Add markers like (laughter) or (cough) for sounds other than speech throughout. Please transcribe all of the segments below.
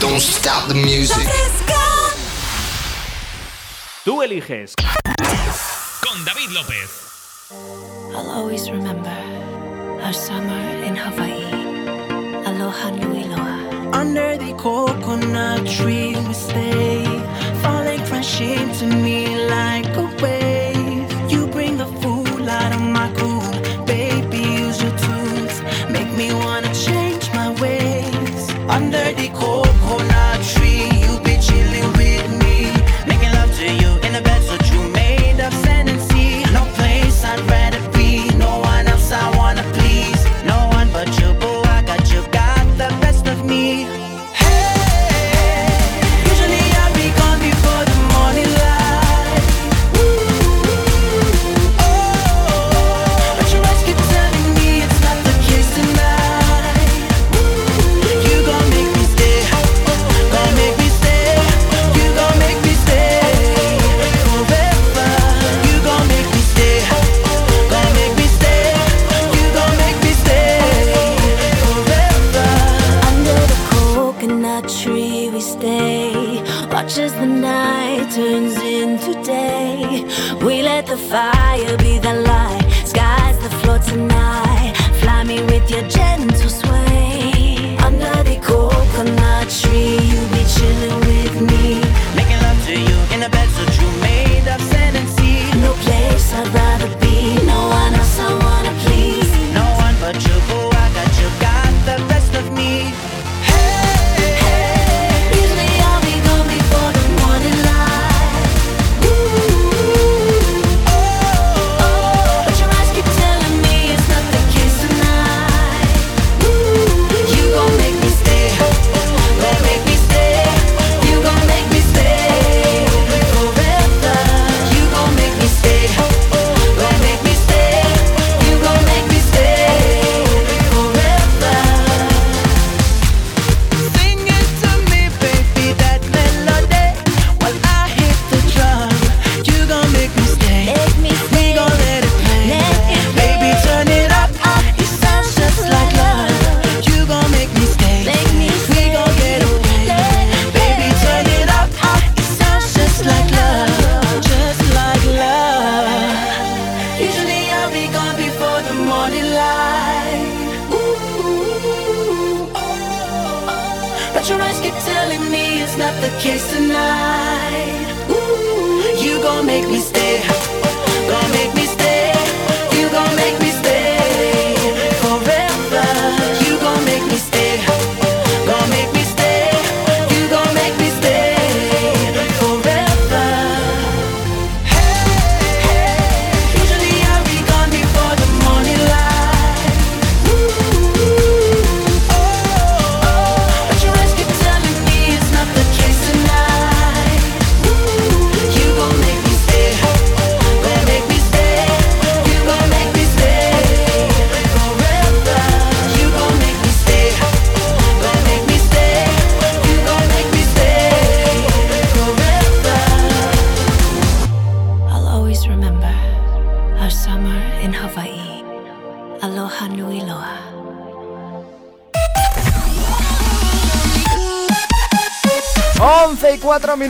Don't stop the music. Tú eliges. Con David López. I'll always remember our summer in Hawaii. Aloha nui loa. Under the coconut tree we stay, falling crashing to me like a wave.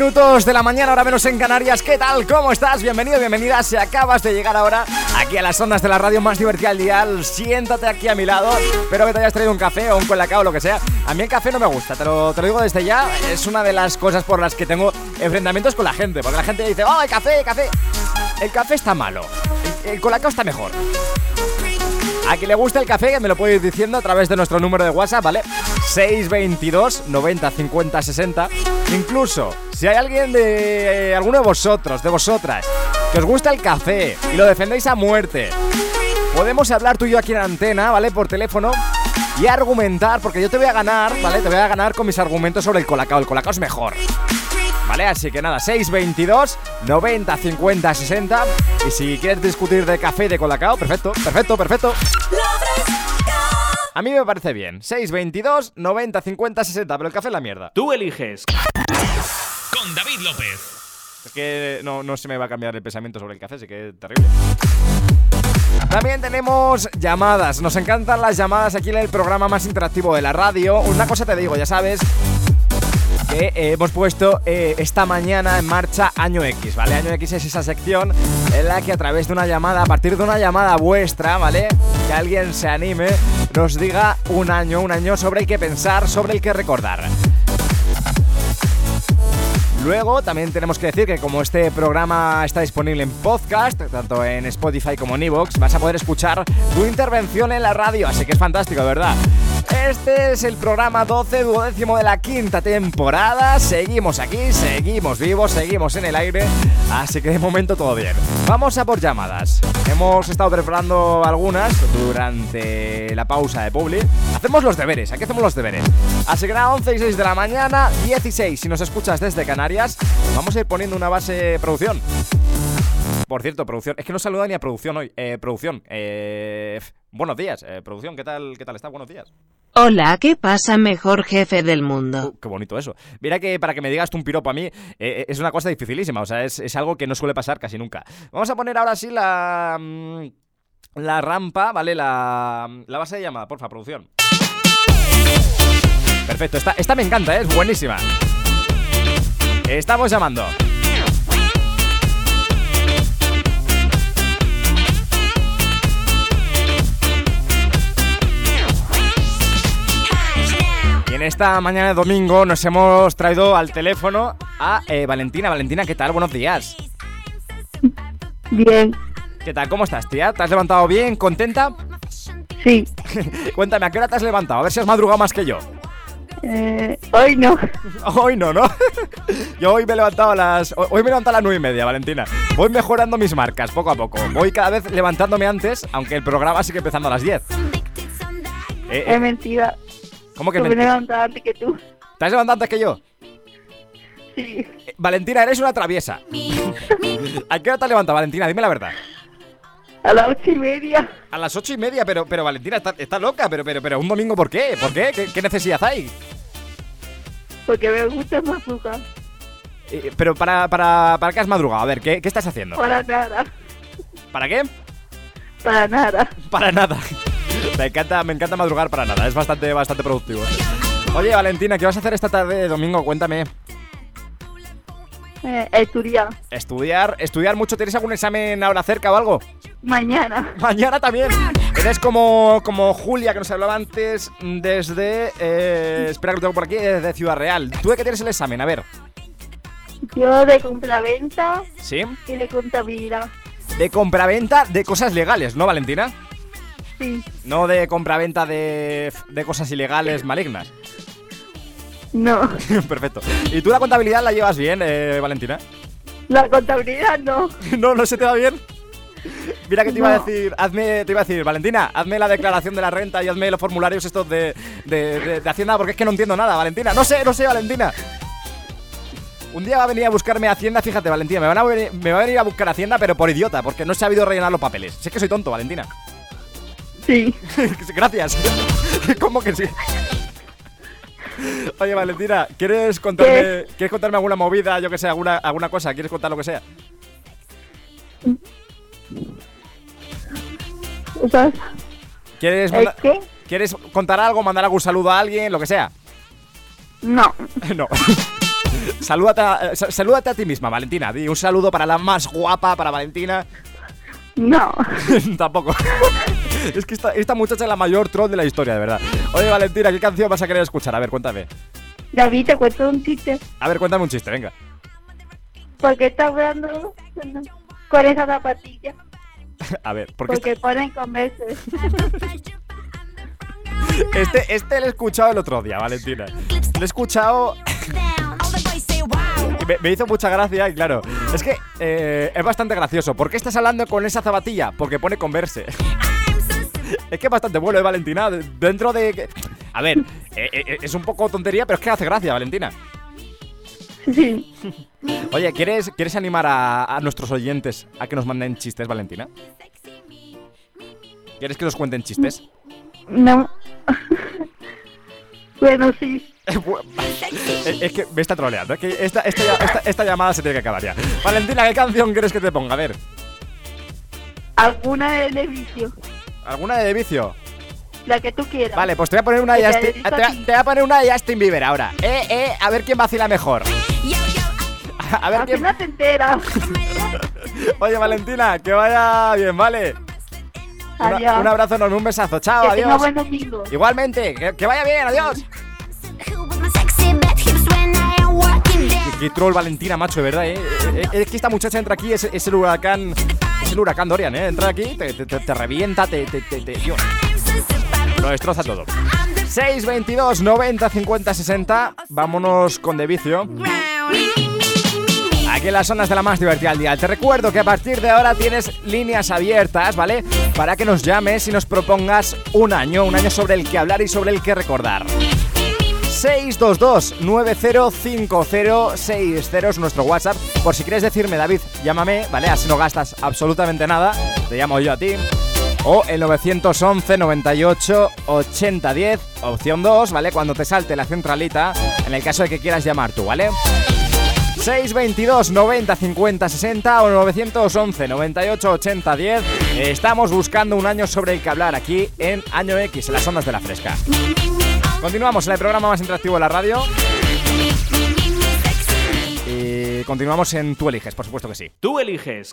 Minutos de la mañana, ahora menos en Canarias. ¿Qué tal? ¿Cómo estás? Bienvenido, bienvenida. Si acabas de llegar ahora aquí a las ondas de la radio más divertida del dial, siéntate aquí a mi lado. Espero que te hayas traído un café o un colacao o lo que sea. A mí el café no me gusta, te lo, te lo digo desde ya. Es una de las cosas por las que tengo enfrentamientos con la gente. Porque la gente dice, ¡oh, el café, café! El café está malo. El, colacao está mejor. A quien le gusta el café, me lo puede ir diciendo a través de nuestro número de WhatsApp, ¿vale? 622 90 50 60. Incluso, si hay alguien de eh, alguno de vosotros, de vosotras, que os gusta el café y lo defendéis a muerte, podemos hablar tú y yo aquí en antena, ¿vale? Por teléfono y argumentar, porque yo te voy a ganar, ¿vale? Te voy a ganar con mis argumentos sobre el colacao. El colacao es mejor. ¿Vale? Así que nada, 622 90 50 60. Y si quieres discutir de café y de colacao, perfecto, perfecto, perfecto. A mí me parece bien. 622 90 50 60, pero el café es la mierda. Tú eliges. Con David López. Es que no, no se me va a cambiar el pensamiento sobre el café, así que terrible. También tenemos llamadas. Nos encantan las llamadas aquí en el programa más interactivo de la radio. Una cosa te digo, ya sabes que eh, hemos puesto eh, esta mañana en marcha Año X, ¿vale? Año X es esa sección en la que a través de una llamada, a partir de una llamada vuestra, ¿vale? Que alguien se anime, nos diga un año, un año sobre el que pensar, sobre el que recordar. Luego también tenemos que decir que como este programa está disponible en podcast, tanto en Spotify como en Evox, vas a poder escuchar tu intervención en la radio, así que es fantástico, ¿verdad? Este es el programa 12, duodécimo de la quinta temporada. Seguimos aquí, seguimos vivos, seguimos en el aire, así que de momento todo bien. Vamos a por llamadas. Hemos estado preparando algunas durante la pausa de Publi. Hacemos los deberes, aquí hacemos los deberes. Así que nada, 11 y 6 de la mañana, 16 si nos escuchas desde Canarias. Vamos a ir poniendo una base de producción. Por cierto, producción. Es que no saluda ni a producción hoy. Eh, producción. Eh, buenos días. Eh, producción, ¿qué tal, ¿qué tal está? Buenos días. Hola, ¿qué pasa, mejor jefe del mundo? Uh, qué bonito eso. Mira que para que me digas tú un piropo a mí eh, es una cosa dificilísima. O sea, es, es algo que no suele pasar casi nunca. Vamos a poner ahora sí la. mm, La rampa, ¿vale? La, la base de llamada, porfa, producción. Perfecto, esta, esta me encanta, ¿eh? es buenísima. Estamos llamando. Esta mañana de domingo nos hemos traído al teléfono a eh, Valentina. Valentina, ¿qué tal? Buenos días. Bien, ¿Qué tal? ¿Cómo estás, tía? ¿Te has levantado bien? ¿Contenta? sí. (laughs) Cuéntame, ¿a qué hora te has levantado? A ver si has madrugado más que yo. Eh, hoy no. (laughs) Hoy no, ¿no? (laughs) Yo hoy me he levantado a las. Hoy me he levantado a las 9 y media, Valentina. Voy mejorando mis marcas poco a poco. Voy cada vez levantándome antes, aunque el programa sigue empezando a las 10. Eh, eh, Es mentira. ¿Cómo que Yo me mentira? levantaba antes que tú. ¿Te has levantado antes que yo? Sí. Eh, Valentina, eres una traviesa. (laughs) ¿A qué hora te has levantado, Valentina? Dime la verdad. A las ocho y media. A las ocho y media, pero, pero Valentina, está, está loca, pero, pero, pero un domingo, ¿por qué? ¿Por qué? ¿Qué, qué necesidad hay? Porque me gusta madrugar. Eh, pero para, para, ¿para qué has madrugado? A ver, ¿qué, qué estás haciendo? Para nada. ¿Para qué? Para nada. Para nada. Me encanta, me encanta madrugar para nada, es bastante, bastante productivo. Oye, Valentina, ¿qué vas a hacer esta tarde de domingo? Cuéntame. Eh, estudiar. ¿Estudiar? ¿Estudiar mucho? ¿Tienes algún examen ahora cerca o algo? Mañana. Mañana también. Eres como, como Julia, que nos hablaba antes desde... eh, espera que lo tengo por aquí, desde Ciudad Real. ¿Tú de qué tienes el examen? A ver. Yo de compraventa ¿Sí? y de contabilidad. De compraventa de cosas legales, ¿no, Valentina? Sí. No de compraventa de, de cosas ilegales malignas. No. (laughs) Perfecto. ¿Y tú la contabilidad la llevas bien, eh, Valentina? La contabilidad no. (laughs) no, no se te da bien. Mira que te iba a decir, hazme, te iba a decir, Valentina, hazme la declaración de la renta y hazme los formularios estos de, de, de- de Hacienda porque es que no entiendo nada, Valentina. No sé, no sé, Valentina. Un día va a venir a buscarme Hacienda, fíjate, Valentina, me, van a venir- me va a venir a buscar Hacienda, pero por idiota, porque no he sabido rellenar los papeles. Sé que soy tonto, Valentina. Sí. (laughs) Gracias. ¿Cómo que sí? Oye, Valentina, ¿quieres contarme, ¿quieres contarme alguna movida, yo que sé, alguna, alguna cosa? ¿Quieres contar lo que sea? ¿Quieres, ¿el manda- qué? ¿Quieres contar algo, mandar algún saludo a alguien, lo que sea? No. (laughs) No. salúdate, a, eh, sa- salúdate a ti misma, Valentina. Di un saludo para la más guapa, para Valentina. No. (laughs) Tampoco. (laughs) es que esta, esta muchacha es la mayor troll de la historia, de verdad. Oye, Valentina, ¿qué canción vas a querer escuchar? A ver, cuéntame. David, te cuento un chiste. A ver, cuéntame un chiste, venga. ¿Por qué está hablando con esa zapatilla? (laughs) A ver, porque Porque ponen con veces. (laughs) este, este lo he escuchado el otro día, Valentina. Lo he escuchado me hizo mucha gracia y claro, es que eh, es bastante gracioso. ¿Por qué estás hablando con esa zapatilla? Porque pone converse. (laughs) es que es bastante bueno, ¿eh, Valentina? De- Dentro de... A ver, eh, eh, es un poco tontería, pero es que hace gracia, Valentina. Sí. Oye, ¿quieres, ¿quieres animar a, a nuestros oyentes a que nos manden chistes, Valentina? ¿Quieres que nos cuenten chistes? No. bueno, sí. (laughs) es, que me está troleando. Es que esta, esta, esta- esta llamada se tiene que acabar ya. Valentina, ¿qué canción quieres que te ponga? A ver. Alguna de, de vicio. ¿Alguna de vicio? La que tú quieras. Vale, pues te voy a poner una de Justin, te, voy a poner una de Justin Bieber ahora. Eh, eh, a ver quién vacila mejor. (laughs) A ver quién. te enteras. (laughs) Oye, Valentina, que vaya bien, ¿vale? Una- Adiós. un abrazo enorme, un besazo. Chao, Que adiós. buen domingo. Igualmente, que, que vaya bien, adiós. Qué, qué troll Valentina, macho, de verdad, ¿eh? Eh, eh, Es que esta muchacha entra aquí, es, es el huracán. Es el huracán Dorian, ¿eh? Entra aquí, te, te- te- te revienta, te, te, lo destroza todo. 622 90 50 60. Vámonos con de vicio. Aquí en las zonas de la más divertida al día. Te recuerdo que a partir de ahora tienes líneas abiertas, ¿vale? Para que nos llames y nos propongas un año, un año sobre el que hablar y sobre el que recordar. 622-905060 es nuestro WhatsApp. Por si quieres decirme, David, llámame, ¿vale? Así no gastas absolutamente nada. Te llamo yo a ti. O el 911 98 80 10, opción 2, ¿vale? Cuando te salte la centralita, en el caso de que quieras llamar tú, ¿vale? 622 90 50 60 o 911 98 80 10. Estamos buscando un año sobre el que hablar aquí en Año X, en las ondas de la fresca. Continuamos en el programa más interactivo de la radio. Y continuamos en Tú eliges, por supuesto que sí. Tú eliges.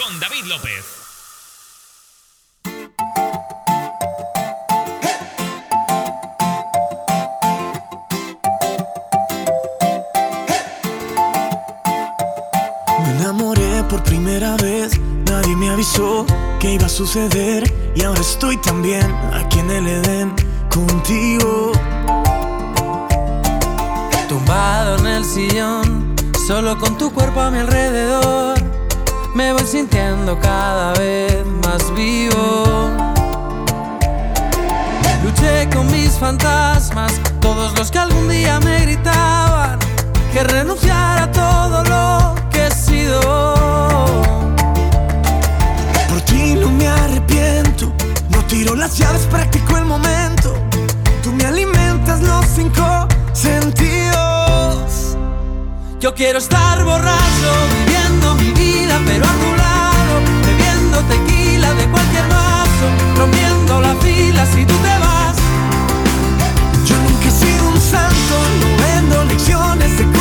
Con David López. Me enamoré por primera vez, nadie me avisó que iba a suceder y ahora estoy también aquí en el Edén Tumbado en el sillón, solo con tu cuerpo a mi alrededor, me voy sintiendo cada vez más vivo. Luché con mis fantasmas, todos los que algún día me gritaban que renunciara a todo lo que he sido. Por ti no me arrepiento, no tiro las llaves, practico el momento. Me alimentas los cinco sentidos. Yo quiero estar borracho, viviendo mi vida, pero a tu lado, bebiendo tequila de cualquier vaso, rompiendo la fila si tú te vas. Yo nunca he sido un santo, no vendo lecciones de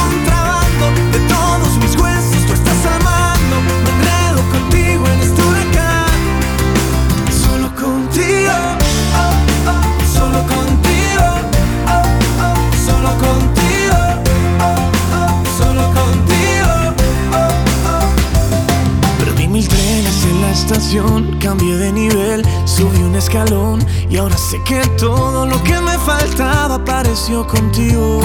estación, cambié de nivel, subí un escalón y ahora sé que todo lo que me faltaba apareció contigo.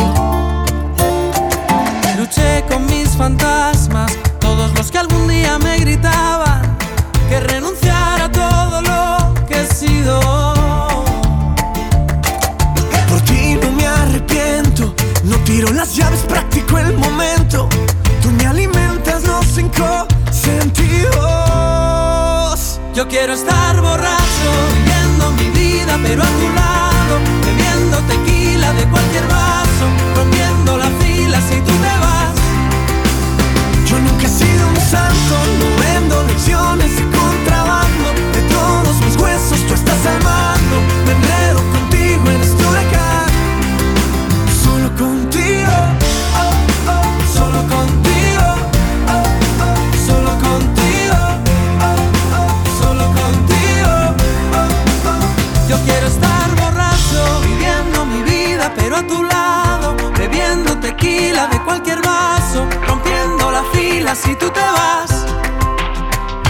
Luché con mis fantasmas, todos los que algún día me gritaban que renunciara a todo lo que he sido. Por ti no me arrepiento, no tiro las llaves, practico el momento. Quiero estar borracho, viviendo mi vida, pero a tu lado, bebiendo tequila de cualquier vaso, rompiendo la fila si tú te vas. Yo nunca he sido un santo, no vendo lecciones de contrabando. De todos mis huesos tú estás al de cualquier vaso, rompiendo la fila si tú te vas.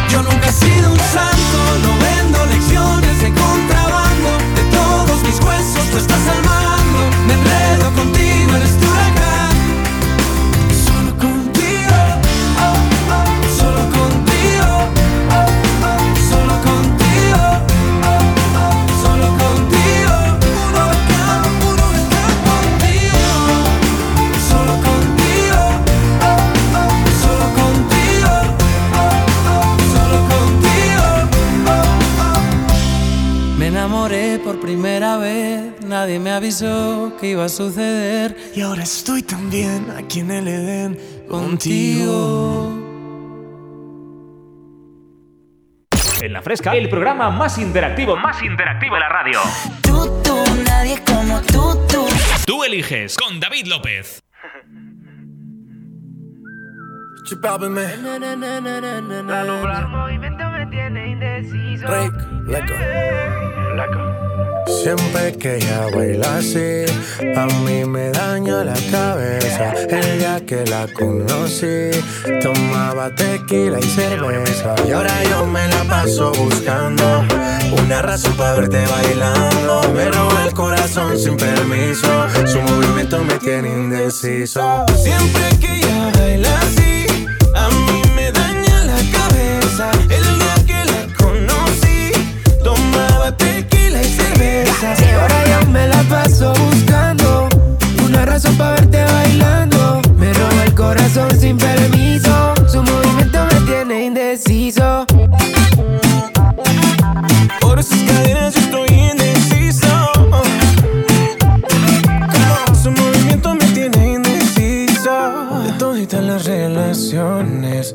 Yo nunca he sido un santo, no vendo lecciones de contrabando. De todos mis huesos tú estás al mando. Me enredo contigo en este primera vez, nadie me avisó que iba a suceder Y ahora estoy también aquí en el Edén contigo. En La Fresca, el programa más interactivo, más interactivo de la radio. Tú, tú, nadie como tú, tú. Tú eliges con David López. Siempre que ella baila así, a mí me daña la cabeza. El día que la conocí, tomaba tequila y cerveza. Y ahora yo me la paso buscando una razón para verte bailando. Me roba el corazón sin permiso, su movimiento me tiene indeciso. Siempre que ella baila así, cerveza. Y ahora yo me la paso buscando una razón para verte bailando. Me roba el corazón sin permiso. Su movimiento me tiene indeciso. Por sus cadenas yo estoy indeciso. Su movimiento me tiene indeciso. De toditas las relaciones,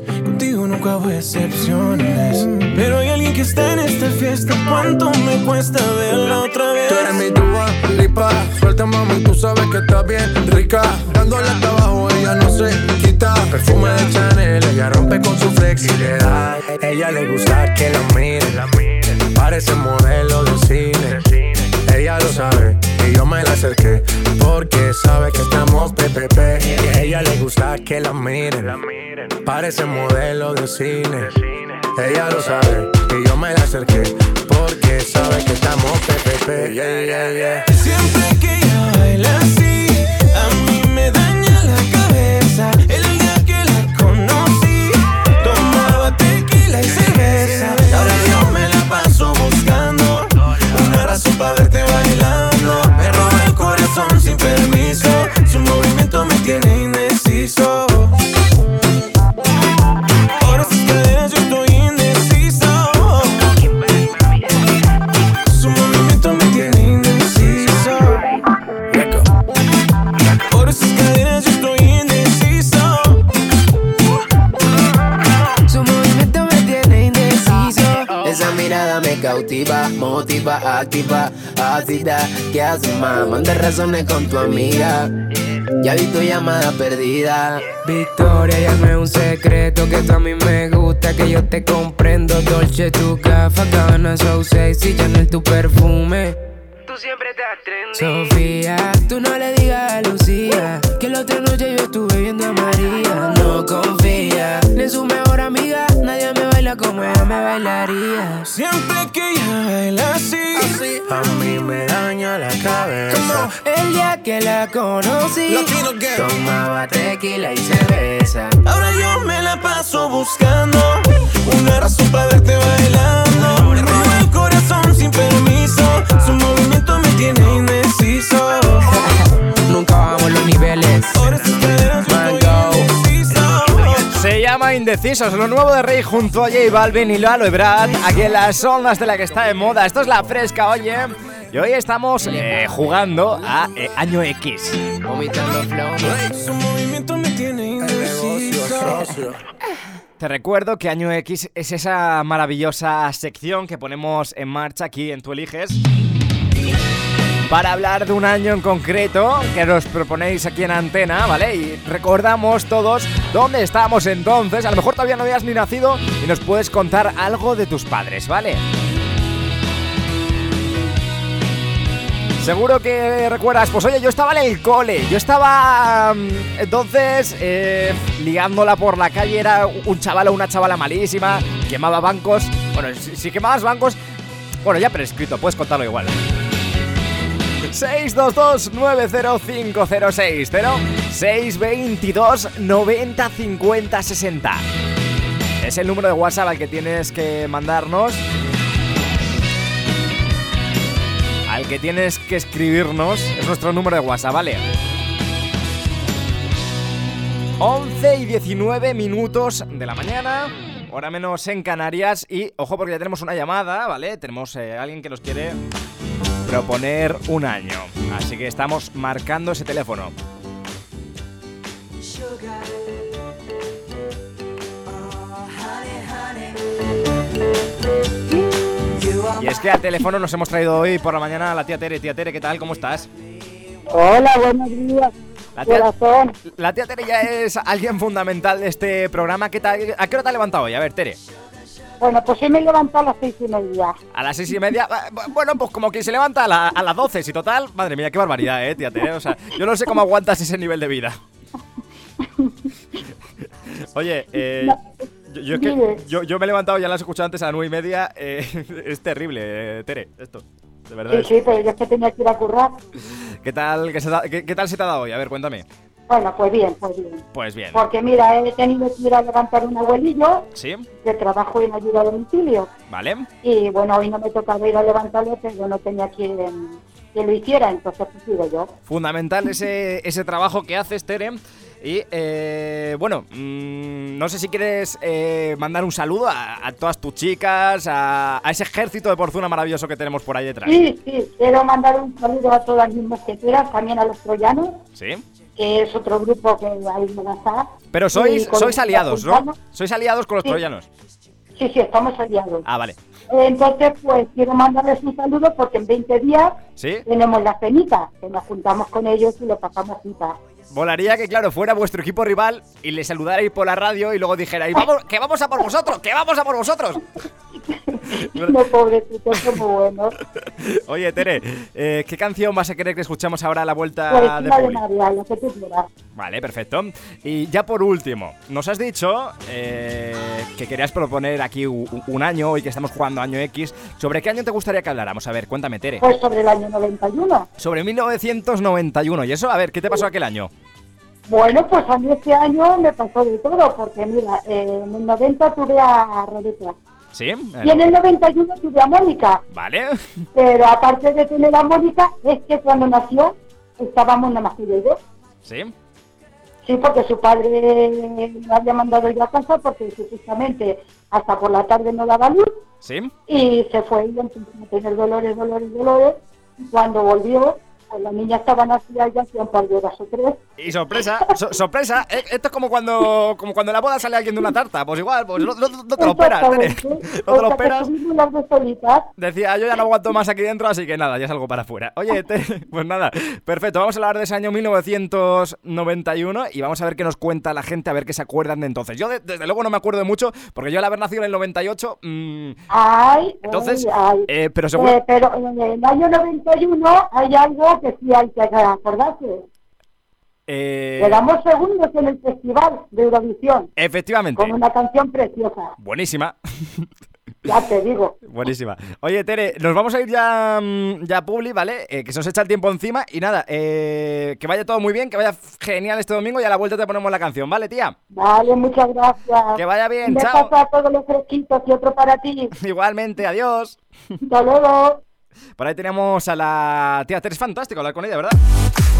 nunca hubo excepciones. Pero hay alguien que está en esta fiesta. ¿Cuánto me cuesta verla otra vez? Tú eres mi tuba, lipa. Suelta, mami, tú sabes que está bien rica. Dándole hasta abajo, ella no se quita. Perfume de Chanel, ella rompe con su flexibilidad. Ella le gusta que la miren. Parece modelo de cine. Ella lo sabe y yo me la acerqué porque sabe que estamos PPP. Y a ella le gusta que la miren. Parece modelo de cine. Ella lo sabe y yo me la acerqué porque sabe que estamos PPP. Yeah, yeah, yeah. Siempre que ella baila así, a mí me daña la cabeza. El razón para verte bailando. Me cautiva, motiva, activa, ácida. ¿Qué haces, más? Manda razones con tu amiga. Ya vi tu llamada perdida. Victoria, llame un secreto que tú a mí me gusta, que yo te comprendo. Dolce, tu gafa, cabana, so sexy, Chanel, tu perfume. Tú siempre estás trendy. Sofía, tú no le digas a Lucía que la otra noche yo estuve viendo a María. No confía ni en su mejor amiga, nadie me baila como ella me bailaría. Siempre que ella baila así, a mí me daña la cabeza. El día que la conocí, tomaba tequila y cerveza. Ahora yo me la paso buscando una razón para verte bailando. Me roba el corazón sin permiso. Su movimiento me tiene indeciso. Nunca bajamos los niveles. Indecisos, lo nuevo de Rey junto a J Balvin y Lalo Ebrard, aquí en las ondas de la que está de moda. Esto es la fresca, oye. Y hoy estamos eh, jugando a eh, Año X. Vomitando flow. Su movimiento me tiene indeciso. Te recuerdo que Año X es esa maravillosa sección que ponemos en marcha aquí en Tu Eliges para hablar de un año en concreto que nos proponéis aquí en antena, ¿vale? Y recordamos todos dónde estábamos entonces. A lo mejor todavía no habías ni nacido y nos puedes contar algo de tus padres, ¿vale? Seguro que recuerdas, pues oye, yo estaba en el cole, yo estaba mm, entonces eh, liándola por la calle, era un chaval o una chavala malísima, quemaba bancos. Bueno, si, si quemabas bancos, bueno, ya prescrito, puedes contarlo igual. 622-905060 622 90 50 60 Es el número de WhatsApp al que tienes que mandarnos Al que tienes que escribirnos Es nuestro número de WhatsApp, ¿vale? 11 y 19 minutos de la mañana Hora menos en Canarias Y ojo porque ya tenemos una llamada, ¿vale? Tenemos eh, alguien que nos quiere proponer un año. Así que estamos marcando ese teléfono. Y es que al teléfono nos hemos traído hoy por la mañana a la tía Tere. Tía Tere, ¿qué tal? ¿Cómo estás? Hola, buenos días. La tía, Corazón. la tía Tere ya es alguien fundamental de este programa. ¿Qué tal? ¿A qué hora te has levantado hoy? A ver, Tere. Bueno, pues hoy me he levantado a las seis y media. A las seis y media. eh, bu- Bueno, pues como que se levanta a, la- a las doce. Si total, madre mía, qué barbaridad, eh, tía Tere. O sea, yo no sé cómo aguantas ese nivel de vida. Oye, eh, yo, yo es que- Dime. yo- yo me he levantado, ya las he escuchado antes a las nueve y media. eh, (laughs) es terrible, eh, Tere, esto. De verdad. Sí, sí, pero yo es que tenía que ir a currar. ¿Qué tal, qué- qué tal se te ha dado hoy? A ver, cuéntame. Bueno, pues bien, pues bien. Pues bien. Porque mira, he tenido que ir a levantar un abuelillo ¿Sí? que trabajo en ayuda a domicilio. ¿Vale? Y bueno, hoy no me tocaba ir a levantarlo, pero no tenía quien, quien lo hiciera, entonces pues yo. Fundamental ese, ese trabajo que haces, Tere. Y eh, bueno, mm, no sé si quieres eh, mandar un saludo a, a todas tus chicas, a, a ese ejército de porcuna maravilloso que tenemos por ahí detrás. Sí, sí, quiero mandar un saludo a todas mis mosqueteras, también a los troyanos, ¿Sí? Que es otro grupo que me está. Pero sois, sois aliados, ¿no? Sois aliados con los Sí. troyanos. Sí, sí, estamos aliados. Ah, vale. Entonces, pues quiero mandarles un saludo porque en 20 días ¿Sí? tenemos la cenita, que nos juntamos con ellos y lo pasamos cita. Volaría que, claro, fuera vuestro equipo rival y le saludarais por la radio y luego dijerais, vamos, que vamos a por vosotros, que vamos a por vosotros. (laughs) (laughs) No, pobrecitos, son muy buenos. (laughs) Oye, Tere, eh, ¿qué canción vas a querer que escuchemos ahora a la vuelta Pues de de Publi? Navidad, lo que tú quieras. Vale, perfecto. Y ya por último, nos has dicho eh, que querías proponer aquí un año y que estamos jugando año X. ¿Sobre qué año te gustaría que habláramos? A ver, cuéntame, Tere. Pues sobre el año 91. Sobre 1991. ¿Y eso? A ver, ¿qué te pasó aquel año? Bueno, pues a mí este año me pasó de todo, porque mira, eh, en el 90 tuve a Rebeca ¿Sí? y en el 91 tuve a Mónica, Vale. pero aparte de tener a Mónica, es que cuando nació estábamos nada más yo. ¿Sí? Sí, porque su padre me había mandado ir a casa porque supuestamente hasta por la tarde no daba luz ¿Sí? y se fue y empezó a tener dolores, dolores, dolores. Y cuando volvió, pues la niña estaba nacida ya hacía un par de horas o tres. Y sorpresa, so- sorpresa. eh, esto es como cuando, como cuando en la boda sale alguien de una tarta. Pues igual, pues no, no- no te lo esperas, Tere. Exactamente. (laughs) No te lo esperas. las. Decía, yo ya no aguanto más aquí dentro, así que nada, ya salgo para afuera. Oye, te- (laughs) pues nada, perfecto, vamos a hablar de ese año 1991 y vamos a ver qué nos cuenta la gente, a ver qué se acuerdan de entonces. Yo de- desde luego no me acuerdo de mucho, porque yo al haber nacido en el 98, mm, Ay, entonces, ay, ay. eh, pero seguro... Eh, pero en el año 91 hay algo que sí hay que acordarse. eh, Quedamos segundos en el Festival de Eurovisión efectivamente, con una canción preciosa. buenísima. Ya te digo. Buenísima. Oye, Tere, nos vamos a ir ya, mm, ya a Publi, ¿vale? Eh, que se nos echa el tiempo encima. Y nada, eh, que vaya todo muy bien, que vaya genial este domingo y a la vuelta te ponemos la canción, ¿vale, tía? Vale, muchas gracias. Que vaya bien, beso chao. a todos los fresquitos y otro para ti. (laughs) Igualmente, adiós. Hasta luego. Por ahí tenemos a la tía es fantástico hablar con ella, ¿verdad?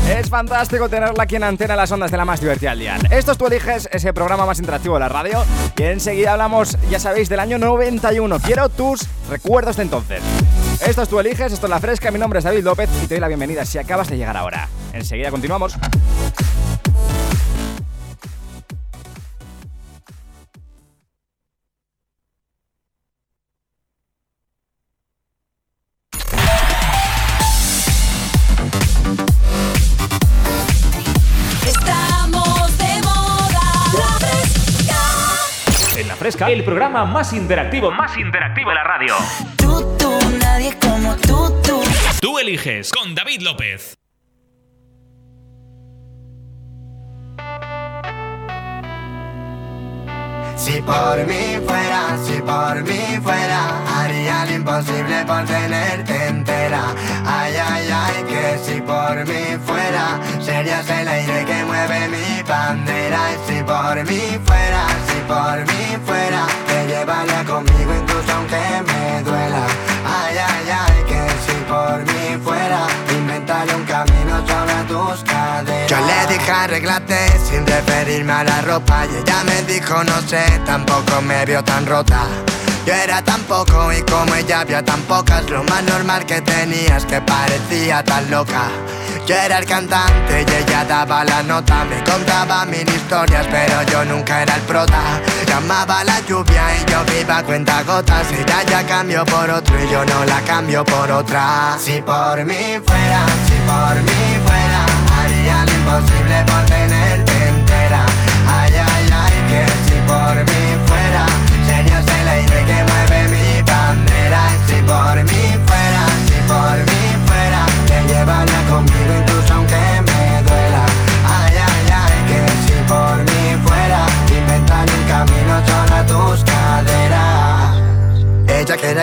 Es fantástico tenerla aquí en antena las ondas de la más divertida al dial. Esto es Tú Eliges, ese programa más interactivo de la radio. Y enseguida hablamos, ya sabéis, del año 91. Quiero tus recuerdos de entonces. Esto es Tú Eliges, esto es La Fresca, mi nombre es David López y te doy la bienvenida si acabas de llegar ahora. Enseguida continuamos. Fresca. El programa más interactivo, más interactivo de la radio. Tú, tú, nadie como tú, tú. Tú eliges con David López. Si por mí fuera, si por mí fuera, haría lo imposible por tenerte entera. Ay, ay, ay, que si por mí fuera, serías el aire que mueve mi bandera. Si por mí fuera, si por mí fuera, te llevaría conmigo incluso aunque me duela. Ay, ay, ay, que si por mí fuera, Yo le dije arreglate sin referirme a la ropa y ella me dijo no sé, tampoco me vio tan rota. Yo era tan poco y como ella había tan pocas, lo más normal que tenías que parecía tan loca. Yo era el cantante y ella daba la nota. Me contaba mil historias pero yo nunca era el prota. Llamaba la lluvia y yo viva cuenta gotas. Ella ya cambió por otro y yo no la cambio por otra. Si por mí fuera, si por mí fuera Haría lo imposible por tenerte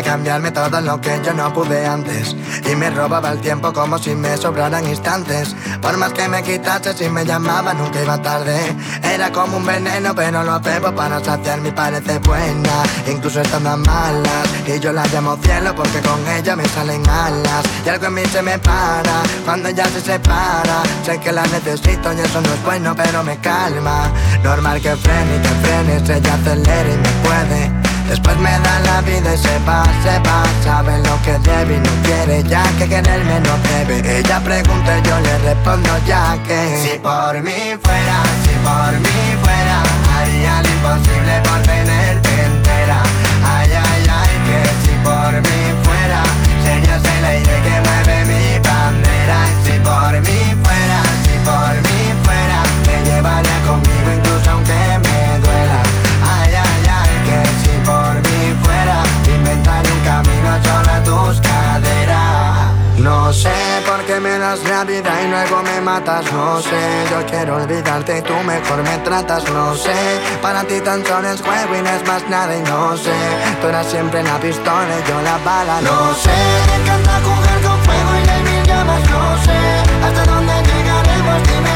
cambiarme todo lo que yo no pude antes. Y me robaba el tiempo como si me sobraran instantes. Por más que me quitase si me llamaba nunca iba tarde. Era como un veneno pero lo bebo para saciar mi parece buena. Incluso estando malas Y yo la llamo cielo porque con ella me salen alas. Y algo en mí se me para cuando ella se separa. Sé que la necesito y eso no es bueno pero me calma. Normal que frene y que frenes ella acelera y me puede Después me da la vida y se va, se va. Sabe lo que debe y no quiere ya que quererme no debe Ella pregunta y yo le respondo ya que Si por mí fuera, si por mí fuera Haría lo imposible por tenerte sé por qué me das la vida y luego me matas No sé, yo quiero olvidarte y tú mejor me tratas No sé, para ti tan solo es juego y no es más nada y no sé. Tú eras siempre la pistola y yo la bala No sé, me encanta jugar con fuego y hay mil llamas No sé, hasta dónde llegaremos, dime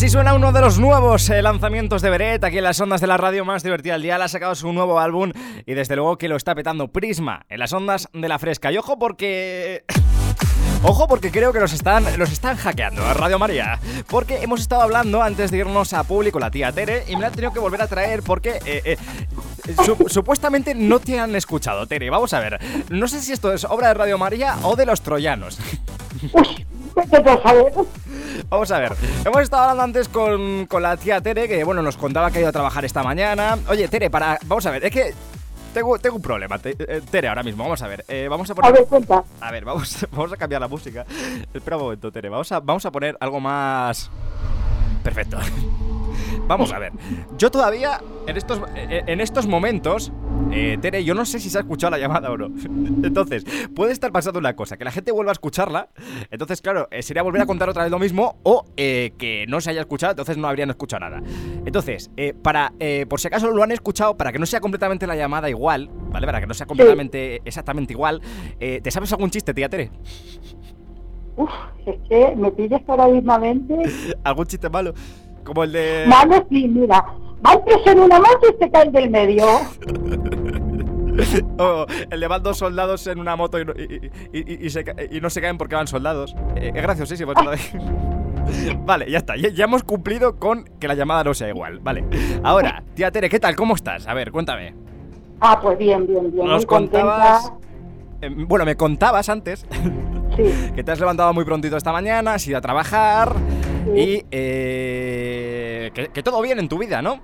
Así suena uno de los nuevos eh, lanzamientos de Beret aquí en las ondas de la radio más divertida del día. Ha sacado su nuevo álbum y desde luego que lo está petando Prisma en las ondas de la fresca. Y ojo porque... (laughs) Ojo porque creo que los están, los están hackeando a Radio María. Porque hemos estado hablando antes de irnos a público la tía Tere y me la han tenido que volver a traer porque eh, eh, su- supuestamente no te han escuchado, Tere. Vamos a ver. No sé si esto es obra de Radio María o de los troyanos. (laughs) Saber. Vamos a ver, hemos estado hablando antes con, con la tía Tere, que bueno, nos contaba que ha ido a trabajar esta mañana. Oye, Tere, para. Vamos a ver, es que. Tengo, tengo un problema, te- eh, Tere, ahora mismo. Vamos a ver. eh, vamos a poner. A ver, cuenta. A ver, vamos, (laughs) vamos a cambiar la música. Espera un momento, Tere. Vamos a, vamos a poner algo más. Perfecto. (laughs) Vamos a ver. Yo todavía, en estos, en estos momentos, eh, Tere, yo no sé si se ha escuchado la llamada o no. (laughs) Entonces, puede estar pasando una cosa, que la gente vuelva a escucharla. Entonces, claro, eh, sería volver a contar otra vez lo mismo o eh, que no se haya escuchado, entonces no habrían escuchado nada. Entonces, eh, para, eh, por si acaso lo han escuchado, para que no sea completamente la llamada igual, ¿vale? Para que no sea completamente, exactamente igual, eh, ¿te sabes algún chiste, tía Tere? Uf, es que me pides paradigmamente. (laughs) ¿Algún chiste malo? Como el de... Malo, sí, mira. Van tres en una moto y se caen del medio. (laughs) O el de van dos soldados en una moto y no, y- y- y- se no se caen porque van soldados. Eh, (laughs) es graciosísimo. eso también. vale, ya está. Ya, ya hemos cumplido con que la llamada no sea igual. Vale. Ahora, tía Tere, ¿qué tal? ¿Cómo estás? A ver, cuéntame. Ah, pues bien, bien, bien. Nos contabas... eh, bueno, me contabas antes Sí, (laughs) que te has levantado muy prontito esta mañana, has ido a trabajar. Y eh, que, que todo bien en tu vida, ¿no?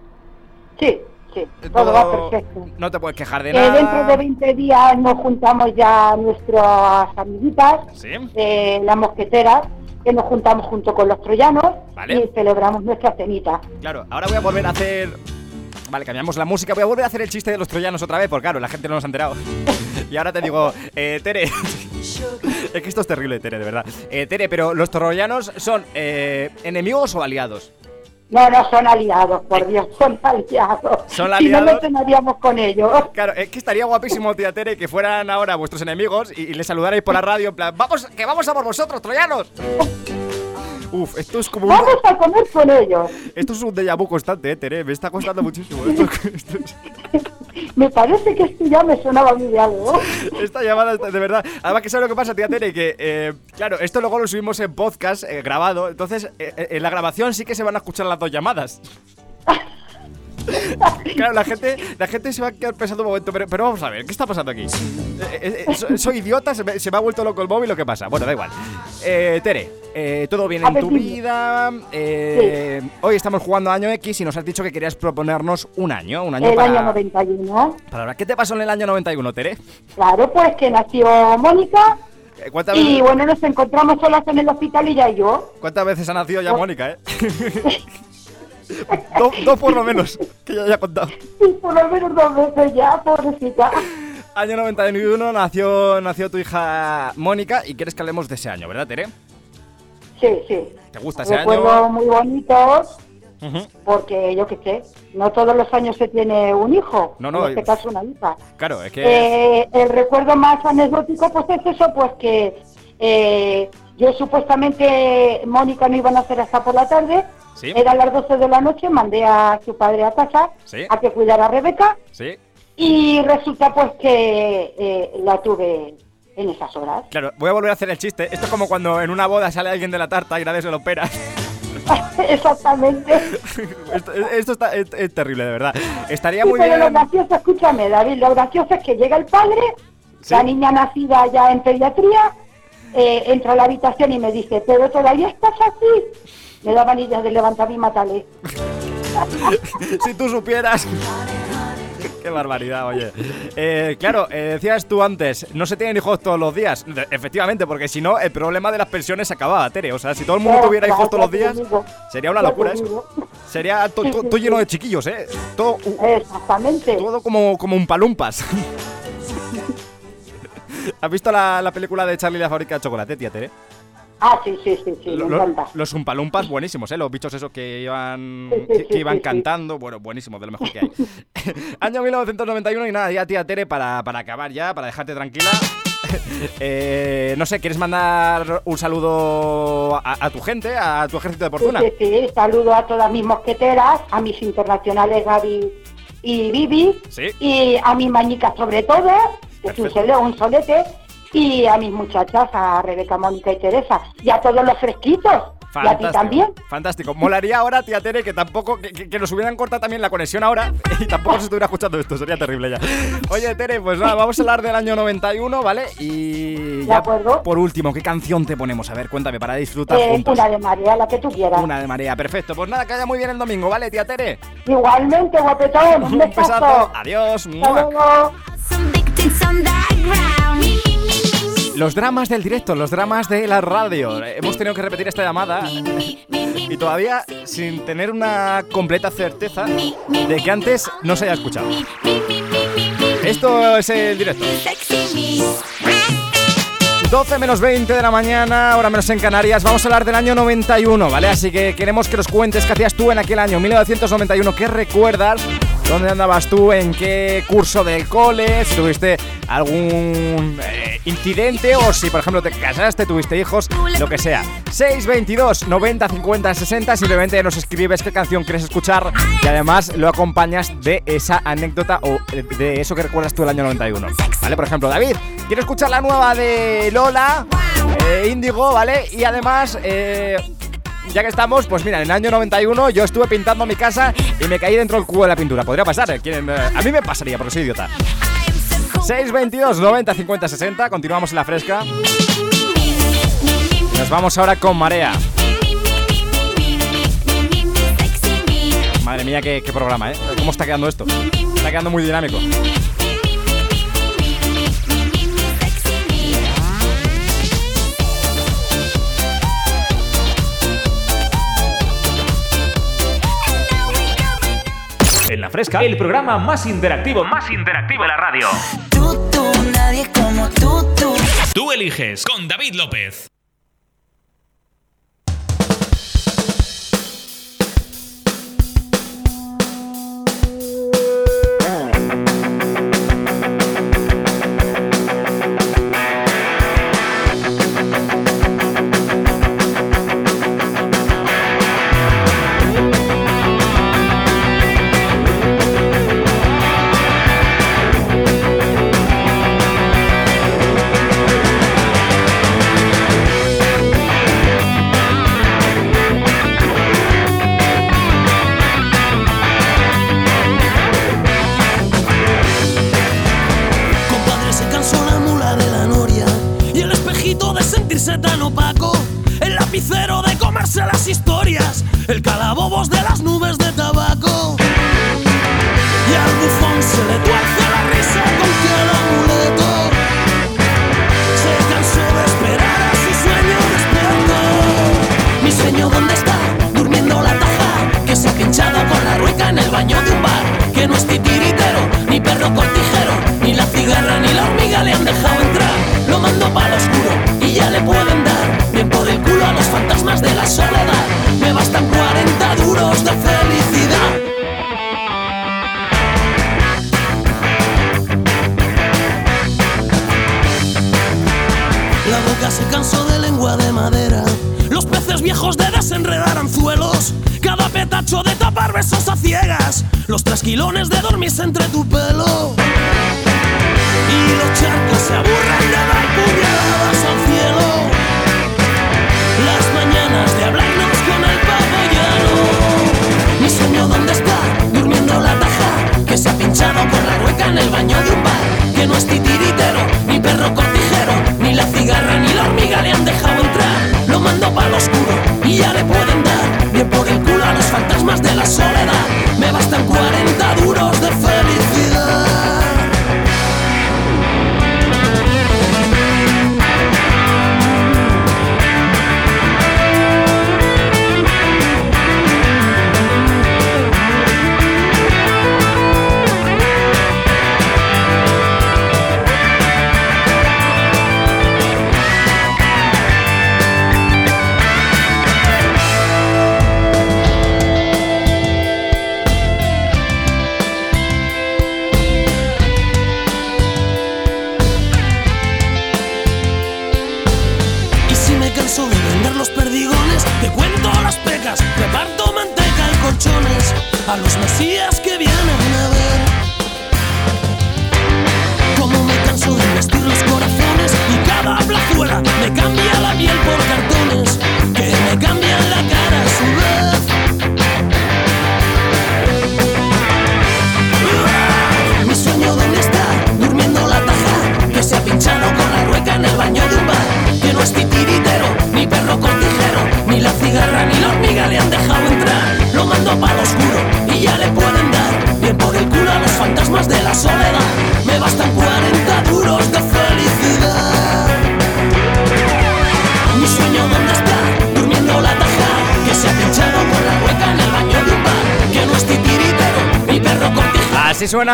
sí, sí. Todo va perfecto. No te puedes quejar de Eh, nada. dentro de 20 días nos juntamos ya nuestras amiguitas, Sí. eh, las mosqueteras, que nos juntamos junto con los troyanos Vale. y celebramos nuestra cenita. Claro, ahora voy a volver a hacer. Vale, cambiamos la música. Voy a volver a hacer el chiste de los troyanos otra vez, porque claro, la gente no nos ha enterado. (laughs) y ahora te digo, eh, Tere. (laughs) es que esto es terrible, Tere, de verdad. Eh, Tere, pero ¿los troyanos son eh, enemigos o aliados? No, no, son aliados, por Dios, son aliados. ¿Son Si no, aliados? no cenaríamos con ellos. Claro, es que estaría guapísimo, tía Tere, que fueran ahora vuestros enemigos y, y les saludarais por la radio en plan, vamos, que vamos a por vosotros, troyanos. Uf, esto es como un, Vamos a comer con ellos. esto es un déjà vu constante, eh, Tere, me está costando muchísimo. Esto- (laughs) (laughs) esto es- Me parece que esto ya me sonaba a mí de algo. (laughs) esta llamada, está- de verdad. Además, que sabes lo que pasa, tía Tere, que, eh, claro, esto luego lo subimos en podcast eh, grabado, entonces eh, eh, en la grabación sí que se van a escuchar las dos llamadas. (laughs) (laughs) Claro, la gente, la gente se va a quedar pensando un momento, pero, pero vamos a ver, ¿qué está pasando aquí? Eh, eh, eh, so- soy idiota, se me, se me ha vuelto loco el móvil, ¿lo que pasa? Bueno, da igual. Eh, Tere, ¿todo bien A en tu vida? Eh, Hoy estamos jugando año X y nos has dicho que querías proponernos un año, un año El para, año 91. para- ¿Qué te pasó en el año 91, Tere? Claro, pues que nació Mónica Eh, ¿Cuántas, y bueno, nos encontramos solas en el hospital y ya yo. cuántas veces ha nacido ya Mónica, eh? (laughs) (laughs) dos, dos por lo menos, que ya haya contado. Y por lo menos dos veces ya, pobrecita. Año 91 nació, nació tu hija Mónica y quieres que hablemos de ese año, ¿verdad, Tere? Sí, sí. ¿Te gusta ese Recuerdos año? muy bonitos, porque yo qué sé, no todos los años se tiene un hijo. No, no, En este caso una hija. Claro, es que... Eh, el recuerdo más anecdótico pues es eso, pues que eh, yo supuestamente Mónica no iba a nacer hasta por la tarde, Sí. eran las 12 de la noche, mandé a su padre a casa Sí. a que cuidara a Rebeca Sí, y resulta pues que eh, la tuve en esas horas. claro, voy a volver a hacer el chiste. Esto es como cuando en una boda sale alguien de la tarta y nadie se lo espera. (laughs) Exactamente. esto esto está, es, es terrible, de verdad. Estaría Sí, muy pero lo bien... gracioso, escúchame David, lo gracioso es que llega el padre, la niña nacida ya en pediatría, eh, entra a la habitación y me dice, pero todavía estás así. Me da manillas de levantar y matarle. (laughs) si tú supieras. Qué barbaridad, oye. Eh, claro, eh, decías tú antes, no se tienen hijos todos los días. Efectivamente, porque si no, el problema de las pensiones se acababa, Tere. O sea, si todo el mundo tuviera hijos todos los días, sería una locura eso. Sería todo lleno de chiquillos, ¿eh? Todo, Exactamente. todo como, como un palumpas. (laughs) ¿Has visto la, la película de Charlie y la fábrica de chocolate, tía Tere? Ah, sí, sí, sí, sí, Lo- me encanta. los umpalumpas buenísimos, ¿eh? Los bichos esos que iban, Sí, sí, que, iban sí, cantando. Bueno, buenísimos, de lo mejor que hay. (laughs) (laughs) Año 1991 y nada, ya tía Tere, para, para acabar ya, para dejarte tranquila. Eh, no sé, ¿quieres mandar un saludo a, a tu gente, a tu ejército de Sí, fortuna? sí, sí, saludo a todas mis mosqueteras, a mis internacionales Gaby y Vivi, Sí. y a mis mañicas sobre todo, que es un, Perfecto. sole- un solete, y a mis muchachas, a Rebeca, Mónica y Teresa, y a todos los fresquitos, y a ti también. Fantástico. Molaría ahora, tía Tere, que tampoco. Que, que- nos hubieran cortado también la conexión ahora (laughs) y tampoco se estuviera escuchando esto. Sería terrible ya. Oye, Tere, pues nada, vamos a hablar del año 91, ¿vale? Y. De ya acuerdo. Por último, ¿qué canción te ponemos? A ver, cuéntame, para disfrutar Eh, juntos. una de María, la que tú quieras. Una de María, perfecto. Pues nada, que vaya muy bien el domingo, ¿vale, tía Tere? Igualmente, guapetón, un (laughs) Un besazo. Adiós. Hasta. Los dramas del directo, los dramas de la radio. Hemos tenido que repetir esta llamada y todavía sin tener una completa certeza de que antes no se haya escuchado. Esto es el directo. 12 menos 20 de la mañana, ahora menos en Canarias. Vamos a hablar del año 91, ¿vale? Así que queremos que nos cuentes qué hacías tú en aquel año, 1991. ¿Qué recuerdas? ¿Dónde andabas tú? ¿En qué curso del cole? Tuviste algún eh, incidente o si, por ejemplo, te casaste, tuviste hijos, lo que sea. 622 90 50 60. Simplemente nos escribes qué canción quieres escuchar y además lo acompañas de esa anécdota o de eso que recuerdas tú del año 91. ¿Vale? Por ejemplo, David, quiero escuchar la nueva de Lola, eh, Índigo, ¿vale? Y además, eh, ya que estamos, pues mira, en el año 91 yo estuve pintando mi casa y me caí dentro del cubo de la pintura. Podría pasar, ¿eh? ¿Quieren, eh? a mí me pasaría porque soy idiota. 622 90 50 60, continuamos en la fresca. Nos vamos ahora con Marea. Madre mía, qué programa, ¿eh? ¿Cómo está quedando esto? Está quedando muy dinámico. Fresca, el programa más interactivo, más interactivo de la radio. Tú, tú, nadie como tú, tú. Tú eliges con David López. me centré tu pelo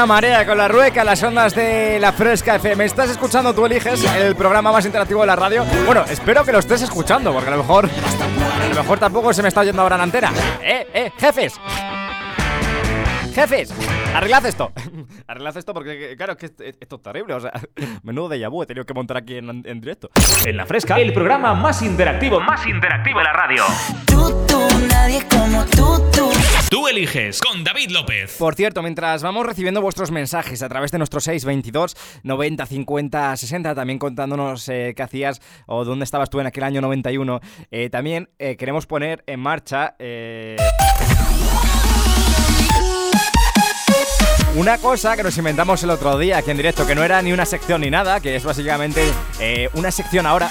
Suena Marea con la rueca, las ondas de la Fresca FM. ¿Estás escuchando? Tú eliges el programa más interactivo de la radio. Bueno, espero que lo estés escuchando, porque a lo mejor. A lo mejor tampoco se me está oyendo ahora en antena. ¡Eh, eh! ¡Jefes! ¡Jefes! Arreglad esto. Arreglad esto porque, claro, es que esto, esto es terrible. O sea, (laughs) menudo de vu he tenido que montar aquí en, en directo. En La Fresca, el programa más interactivo, más interactivo de la radio. Tú, tú, nadie como tú, tú. Tú eliges con David López. Por cierto, mientras vamos recibiendo vuestros mensajes a través de nuestro 622 90 50 60, también contándonos eh, qué hacías o dónde estabas tú en aquel año 91, eh, también eh, queremos poner en marcha una cosa que nos inventamos el otro día aquí en directo, que no era ni una sección ni nada, que es básicamente eh, una sección ahora.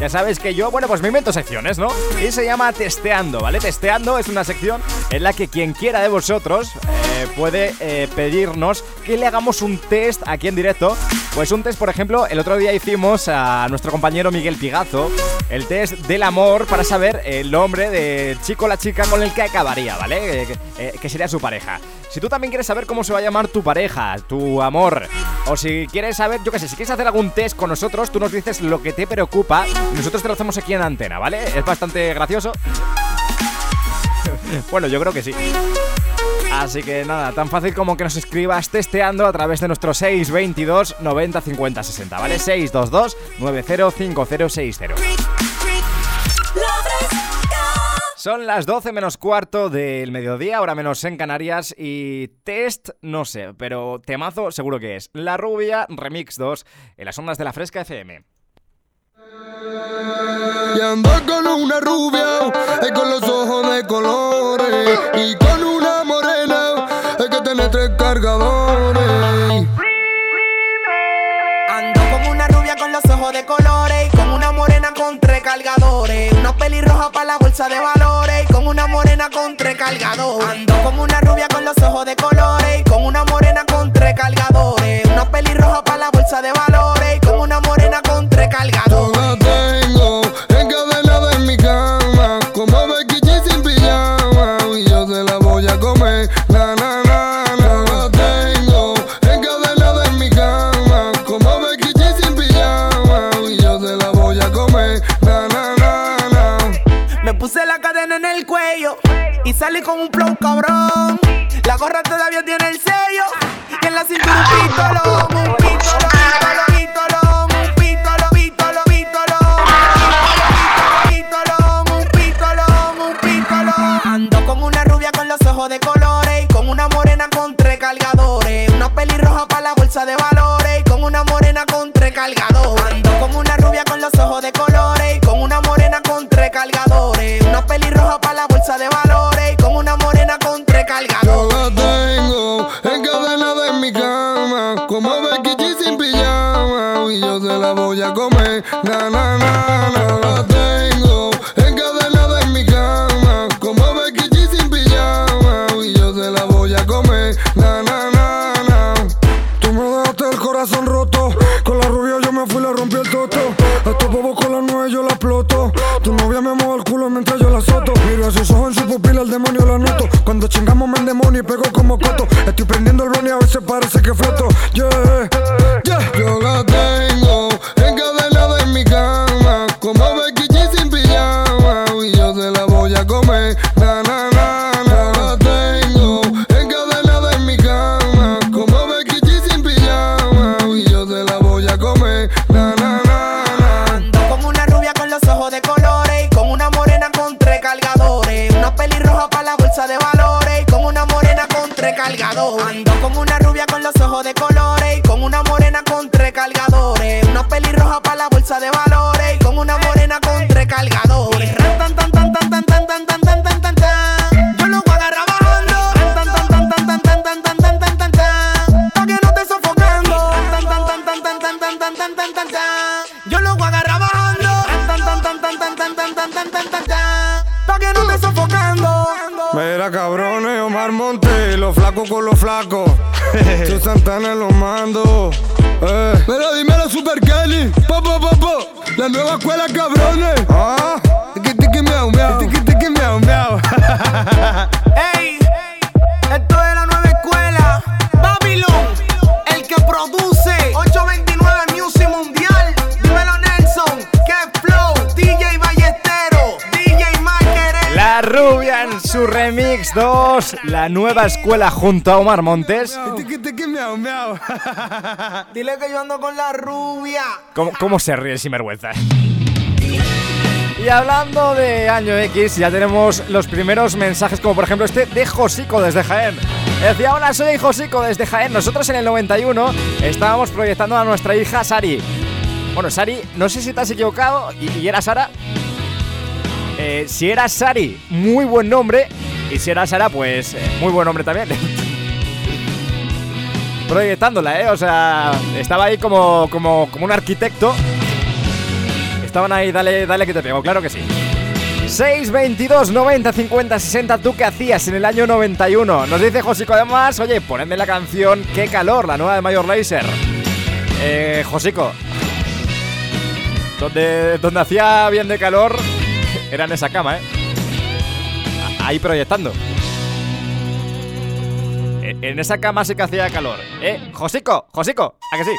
Ya sabes que yo, bueno, pues me invento secciones, ¿no? Y se llama Testeando, ¿vale? Testeando es una sección en la que quien quiera de vosotros eh, puede eh, pedirnos que le hagamos un test aquí en directo. Pues un test, por ejemplo, el otro día hicimos a nuestro compañero Miguel Pigazo el test del amor para saber el nombre del chico o la chica con el que acabaría, ¿vale? Eh, que- eh, que sería su pareja. Si tú también quieres saber cómo se va a llamar tu pareja, tu amor, o si quieres saber, yo qué sé, si quieres hacer algún test con nosotros, tú nos dices lo que te preocupa y nosotros te lo hacemos aquí en antena, ¿vale? Es bastante gracioso. (laughs) bueno, yo creo que sí. Así que nada, tan fácil como que nos escribas testeando a través de nuestro 622 90 50 60, ¿vale? 622 905060. Son las 12 menos cuarto del mediodía, ahora menos en Canarias y test, no sé, pero temazo seguro que es. La rubia Remix 2 en las ondas de la Fresca FM. Y ando con una rubia, eh, con los ojos de colores. Y con morena, tener tres cargadores. Ando con una rubia con los ojos de colores y con una morena con pelirroja para la bolsa de valores. Y con una morena con tres cargadores. Ando como una rubia con los ojos de colores. Y con una morena con tres cargadores. Una pelirroja para la bolsa de valores. Y con una morena con tres cargadores. La tengo en el cuello y salí con un flow cabrón. La gorra todavía tiene el sello y en la cintura un pistolón, un pistolón, un pistolón. Ando con una rubia con los ojos de colores con una morena con tres cargadores. Una pelirroja para la bolsa de valores con una morena con tres cargadores. Ando con una rubia con los ojos de colores pelirroja para la bolsa de valores y con una morena con tres Yo cargadores. la tengo encadenada en mi cama, como Becky G sin pijama, y yo se la voy a comer. Na na na chingamos me demonio y pego como coto. Estoy prendiendo el blonde a veces parece que floto. Flacos con los flacos. (laughs) Yo Santana los mando. Eh. Mira, dímelo Super Kelly. Po, po, po, po. La nueva escuela, cabrones. Ah. Tiki, tiki, miau, miau. Tiki, tiki, miau, miau. (laughs) Ey, esto es la nueva su remix 2, la nueva escuela junto a Omar Montes. (laughs) Dile que yo ando con la rubia. ¿Cómo, cómo se ríe el sinvergüenza? Y hablando de año X, ya tenemos los primeros mensajes, como por ejemplo este de Josico desde Jaén. Decía, hola, soy Josico desde Jaén. Nosotros en el 91 estábamos proyectando a nuestra hija Sari. Bueno, Sari, no sé si te has equivocado y, y era Sara. Eh, si era Sari, muy buen nombre. Y si era Sara, pues eh, muy buen nombre también. (laughs) Proyectándola, ¿eh? O sea, estaba ahí como, como, como un arquitecto. Estaban ahí, dale, dale que te pego, claro que sí. 622 90 50 60, ¿tú qué hacías en el año 91? Nos dice Josico además, oye, ponedme la canción Qué calor, la nueva de Mayor Laser. Eh, Josico, donde, donde hacía bien de calor (laughs) era en esa cama, ¿eh? Ahí proyectando. Eh, En esa cama sí que hacía calor. ¿Eh? Josico, Josico, ¿a que sí?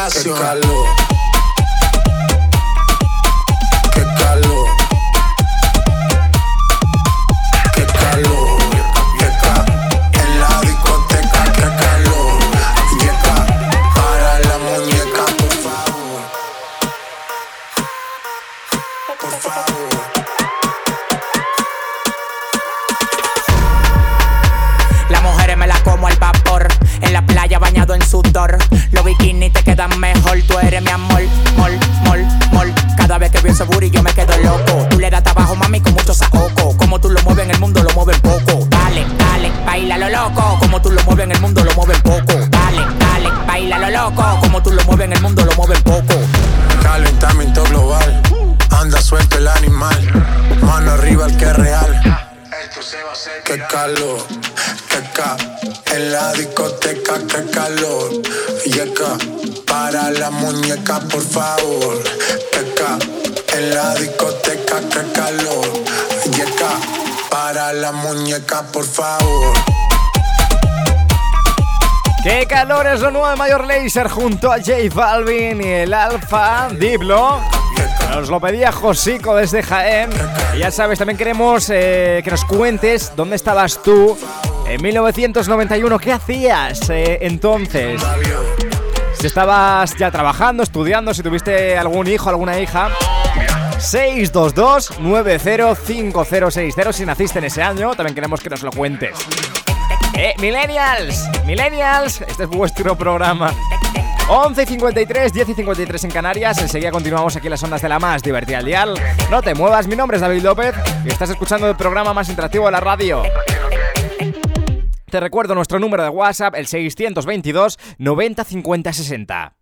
Obligación. Qué calor. ¡Qué calor es lo nuevo de Mayor Laser junto a J Balvin y el Alfa Diblo! Nos lo pedía Josico desde Jaén. Y ya sabes, también queremos eh, que nos cuentes dónde estabas tú en 1991. ¿Qué hacías eh, entonces? Si estabas ya trabajando, estudiando, si tuviste algún hijo, alguna hija. 622-905060 si naciste en ese año, también queremos que nos lo cuentes. Eh, Millennials, Millennials, este es vuestro programa. 11 y 53, 10 y 53 en Canarias. Enseguida continuamos aquí en las ondas de la más divertida al dial. No te muevas, mi nombre es David López y estás escuchando el programa más interactivo de la radio. Te recuerdo nuestro número de WhatsApp, el 622 90 50 60.